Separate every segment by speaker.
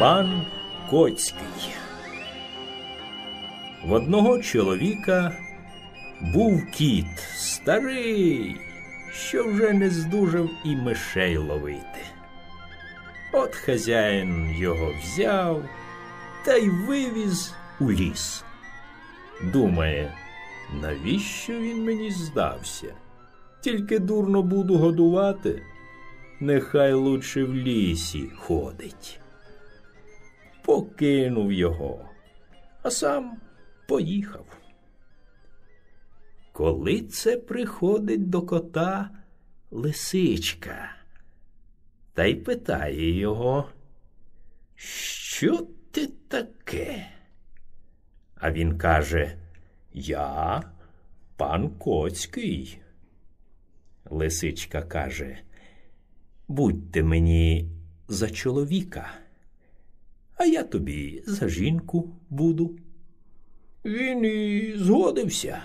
Speaker 1: Пан Коцький. В одного чоловіка був кіт старий, що вже не здужав і мишей ловити. От хазяїн його взяв та й вивіз у ліс. Думає, навіщо він мені здався? Тільки дурно буду годувати, нехай лучше в лісі ходить. Покинув його, а сам поїхав. Коли це приходить до кота лисичка, та й питає його, що ти таке? А він каже, Я пан Коцький. Лисичка каже, будьте мені за чоловіка, а я тобі за жінку буду. Він і згодився.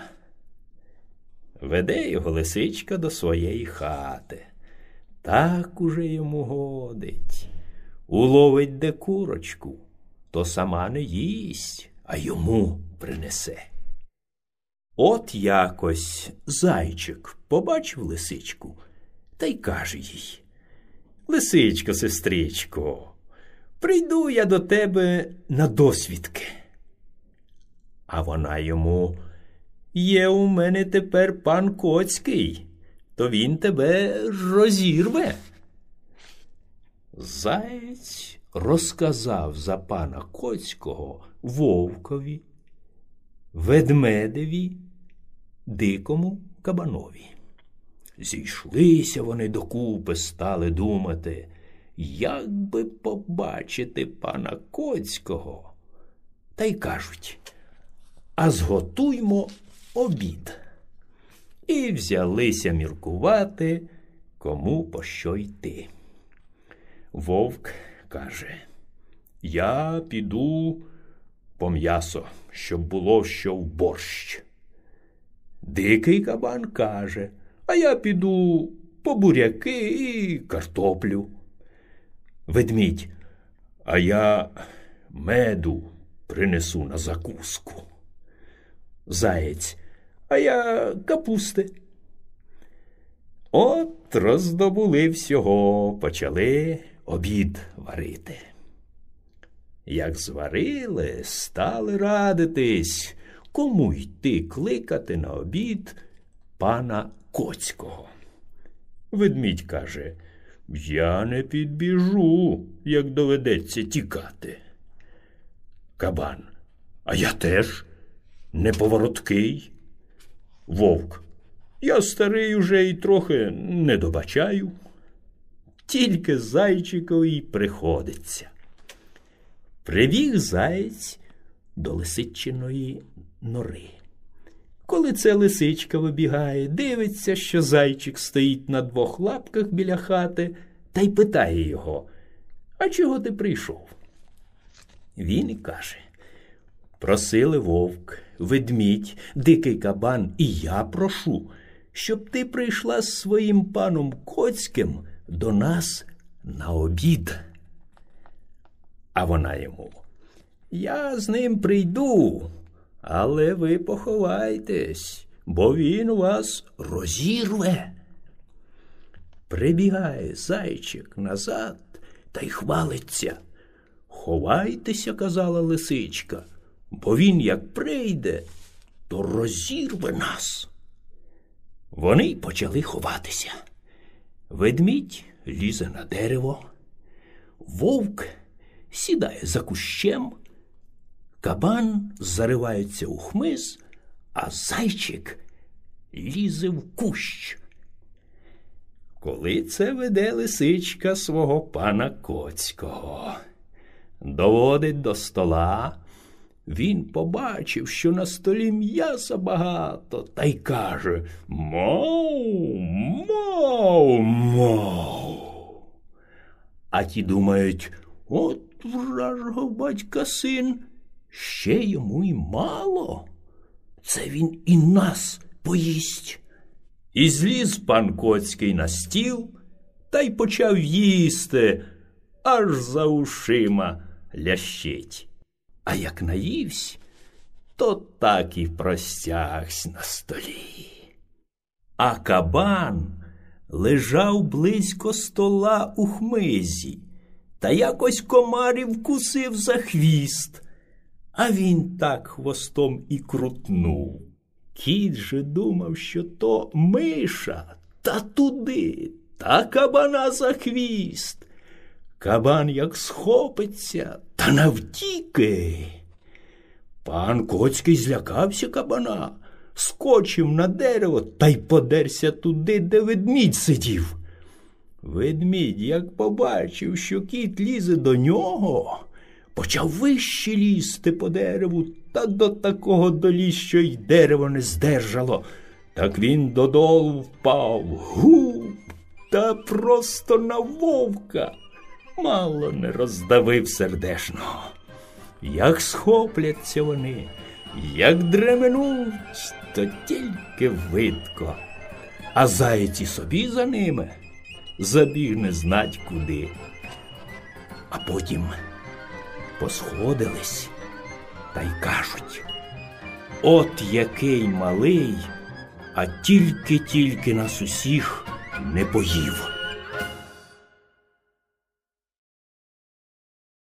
Speaker 1: Веде його лисичка до своєї хати. Так уже йому годить. Уловить де курочку, то сама не їсть, а йому принесе. От якось зайчик побачив лисичку та й каже їй Лисичко, сестричко, прийду я до тебе на досвідки. А вона йому Є у мене тепер пан Коцький, то він тебе розірве. Заєць розказав за пана Коцького вовкові, ведмедеві, дикому кабанові. Зійшлися вони докупи, стали думати, як би побачити пана Коцького. Та й кажуть, а зготуймо обід. І взялися міркувати, кому по що йти. Вовк каже, я піду по м'ясо, щоб було що в борщ. Дикий кабан каже, а я піду по буряки і картоплю. Ведмідь, а я меду принесу на закуску. Заєць, а я капусти. От роздобули всього, почали обід варити. Як зварили, стали радитись, кому йти кликати на обід пана Коцького. Ведмідь каже, я не підбіжу, як доведеться тікати. Кабан, а я теж неповороткий. Вовк, я старий уже і трохи не добачаю. Тільки зайчикові приходиться. Прибіг заєць до лисичиної нори. Коли це лисичка вибігає, дивиться, що зайчик стоїть на двох лапках біля хати, та й питає його, а чого ти прийшов? Він і каже Просили вовк, ведмідь, дикий кабан, і я прошу, щоб ти прийшла з своїм паном Коцьким до нас на обід. А вона йому. Я з ним прийду, але ви поховайтесь, бо він вас розірве. Прибігає зайчик назад та й хвалиться. Ховайтеся, казала лисичка бо він, як прийде, то розірве нас. Вони почали ховатися. Ведмідь лізе на дерево, вовк сідає за кущем, кабан заривається у хмиз, а зайчик лізе в кущ. Коли це веде лисичка свого пана Коцького, доводить до стола. Він побачив, що на столі м'яса багато, та й каже Мау, мау, мау. А ті думають, от вражого батька син, ще йому й мало. Це він і нас поїсть. І зліз пан Коцький на стіл та й почав їсти аж за ушима лящить. А як наївсь, то так і простягсь на столі. А кабан лежав близько стола у хмизі, та якось комарів вкусив за хвіст, а він так хвостом і крутнув. Кіт же думав, що то миша, та туди, та кабана за хвіст. Кабан як схопиться та навтіки. Пан Коцький злякався кабана, скочив на дерево та й подерся туди, де ведмідь сидів. Ведмідь, як побачив, що кіт лізе до нього, почав вище лізти по дереву та до такого доліз, що й дерево не здержало. Так він додолу впав, гуп, та просто на вовка. Мало не роздавив сердешно. Як схопляться вони, як дременуть, то тільки видко, а зайці собі за ними забіг не знать куди. А потім посходились та й кажуть, от який малий, а тільки-тільки нас усіх не поїв.